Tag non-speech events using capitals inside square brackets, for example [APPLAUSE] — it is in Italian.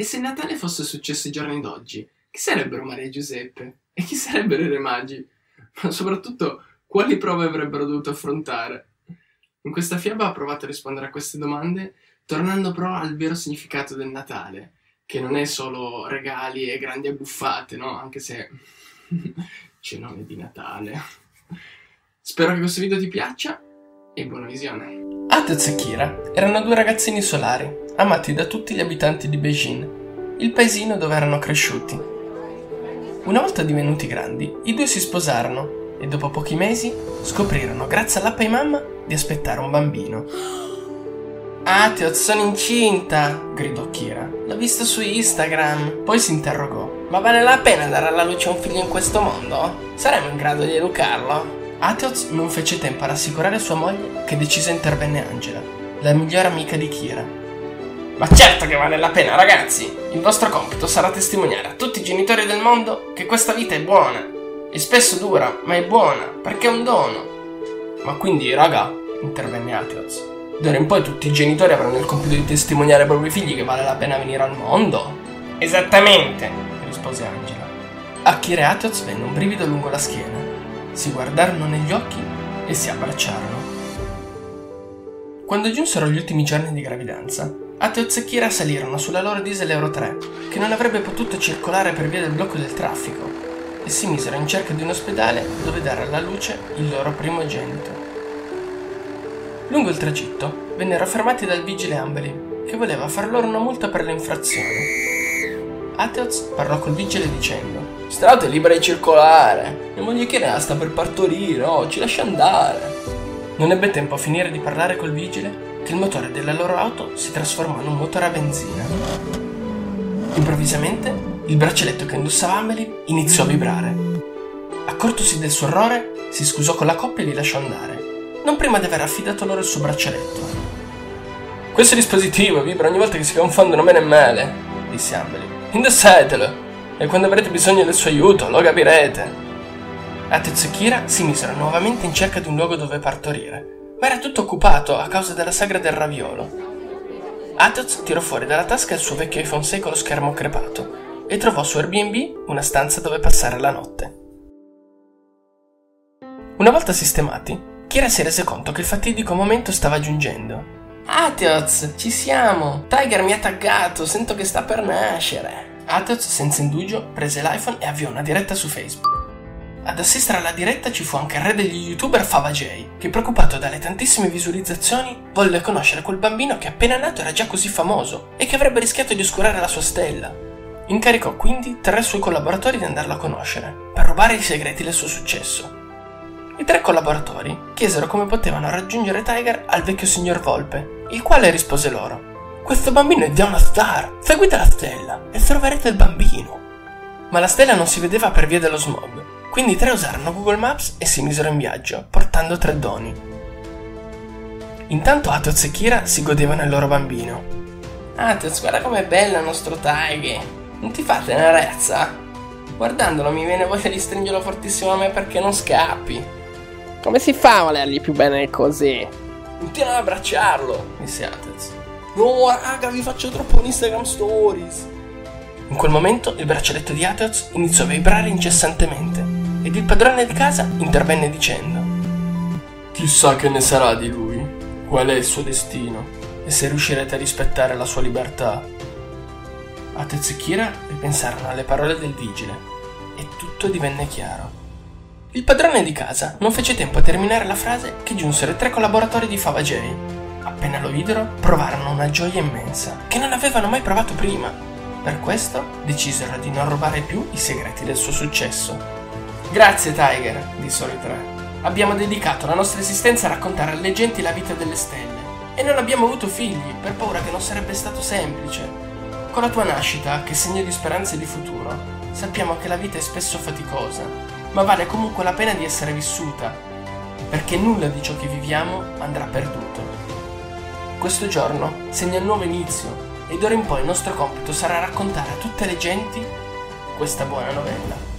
E se Natale fosse successo i giorni d'oggi, chi sarebbero Maria e Giuseppe? E chi sarebbero i Re Magi? Ma soprattutto, quali prove avrebbero dovuto affrontare? In questa fiaba ho provato a rispondere a queste domande, tornando però al vero significato del Natale, che non è solo regali e grandi abbuffate, no? Anche se [LAUGHS] cenone di Natale. Spero che questo video ti piaccia e buona visione. Atez e Kira erano due ragazzini solari, amati da tutti gli abitanti di Beijing, il paesino dove erano cresciuti. Una volta divenuti grandi, i due si sposarono e dopo pochi mesi scoprirono, grazie all'app mamma, di aspettare un bambino. Atioz, sono incinta! gridò Kira. L'ho visto su Instagram. Poi si interrogò. Ma vale la pena dare alla luce un figlio in questo mondo? Saremo in grado di educarlo? Atioz non fece tempo a rassicurare sua moglie che decise intervenne Angela, la migliore amica di Kira. Ma certo che vale la pena, ragazzi! Il vostro compito sarà testimoniare a tutti i genitori del mondo che questa vita è buona. E spesso dura, ma è buona, perché è un dono. Ma quindi, raga, intervenne Atioz, D'ora in poi tutti i genitori avranno il compito di testimoniare ai propri figli che vale la pena venire al mondo? Esattamente, rispose Angela. A Kira e Atioz venne un brivido lungo la schiena. Si guardarono negli occhi e si abbracciarono. Quando giunsero gli ultimi giorni di gravidanza, Atioz e Kira salirono sulla loro diesel Euro 3, che non avrebbe potuto circolare per via del blocco del traffico, e si misero in cerca di un ospedale dove dare alla luce il loro primogenito. Lungo il tragitto vennero fermati dal vigile Ambeli, che voleva far loro una multa per le infrazioni. Ateoz parlò col vigile dicendo: Quest'auto è libera di circolare, mia moglie Chiara sta per partorire, oh, ci lascia andare. Non ebbe tempo a finire di parlare col vigile che il motore della loro auto si trasformò in un motore a benzina. Improvvisamente il braccialetto che indossava Amelie iniziò a vibrare. Accortosi del suo errore, si scusò con la coppia e li lasciò andare non prima di aver affidato loro il suo braccialetto. Questo dispositivo vibra ogni volta che si confondono bene e male, disse Ambeli. Indossatelo, e quando avrete bisogno del suo aiuto lo capirete. Atez e Kira si misero nuovamente in cerca di un luogo dove partorire, ma era tutto occupato a causa della sagra del raviolo. Atez tirò fuori dalla tasca il suo vecchio iPhone 6 con lo schermo crepato e trovò su Airbnb una stanza dove passare la notte. Una volta sistemati, Kira si rese conto che il fatidico momento stava giungendo. Ateoz, ci siamo! Tiger mi ha taggato, sento che sta per nascere. Ateoz, senza indugio, prese l'iPhone e avviò una diretta su Facebook. Ad assistere alla diretta ci fu anche il re degli youtuber Fava J, che preoccupato dalle tantissime visualizzazioni volle conoscere quel bambino che appena nato era già così famoso e che avrebbe rischiato di oscurare la sua stella. Incaricò quindi tre suoi collaboratori di andarlo a conoscere, per rubare i segreti del suo successo. I tre collaboratori chiesero come potevano raggiungere Tiger al vecchio signor Volpe, il quale rispose loro: Questo bambino è già una star, seguite la stella e troverete il bambino. Ma la stella non si vedeva per via dello smog, quindi i tre usarono Google Maps e si misero in viaggio, portando tre doni. Intanto Atoz e Kira si godevano il loro bambino. Atoz, guarda com'è bello il nostro Tiger! Non ti fa tenerezza? Guardandolo mi viene voglia di stringerlo fortissimo a me perché non scappi. Come si fa a volergli più bene così? Continua ad abbracciarlo, disse Atez. No, raga, vi faccio troppo un Instagram Stories. In quel momento il braccialetto di Atez iniziò a vibrare incessantemente ed il padrone di casa intervenne dicendo Chissà che ne sarà di lui, qual è il suo destino e se riuscirete a rispettare la sua libertà. Atez e Kira ripensarono alle parole del vigile e tutto divenne chiaro. Il padrone di casa non fece tempo a terminare la frase che giunsero i tre collaboratori di Fava J. Appena lo videro, provarono una gioia immensa, che non avevano mai provato prima. Per questo decisero di non rubare più i segreti del suo successo. Grazie Tiger, dissero i tre. Abbiamo dedicato la nostra esistenza a raccontare alle genti la vita delle stelle. E non abbiamo avuto figli, per paura che non sarebbe stato semplice. Con la tua nascita, che segno di speranza e di futuro, sappiamo che la vita è spesso faticosa ma vale comunque la pena di essere vissuta, perché nulla di ciò che viviamo andrà perduto. Questo giorno segna il nuovo inizio e d'ora in poi il nostro compito sarà raccontare a tutte le genti questa buona novella.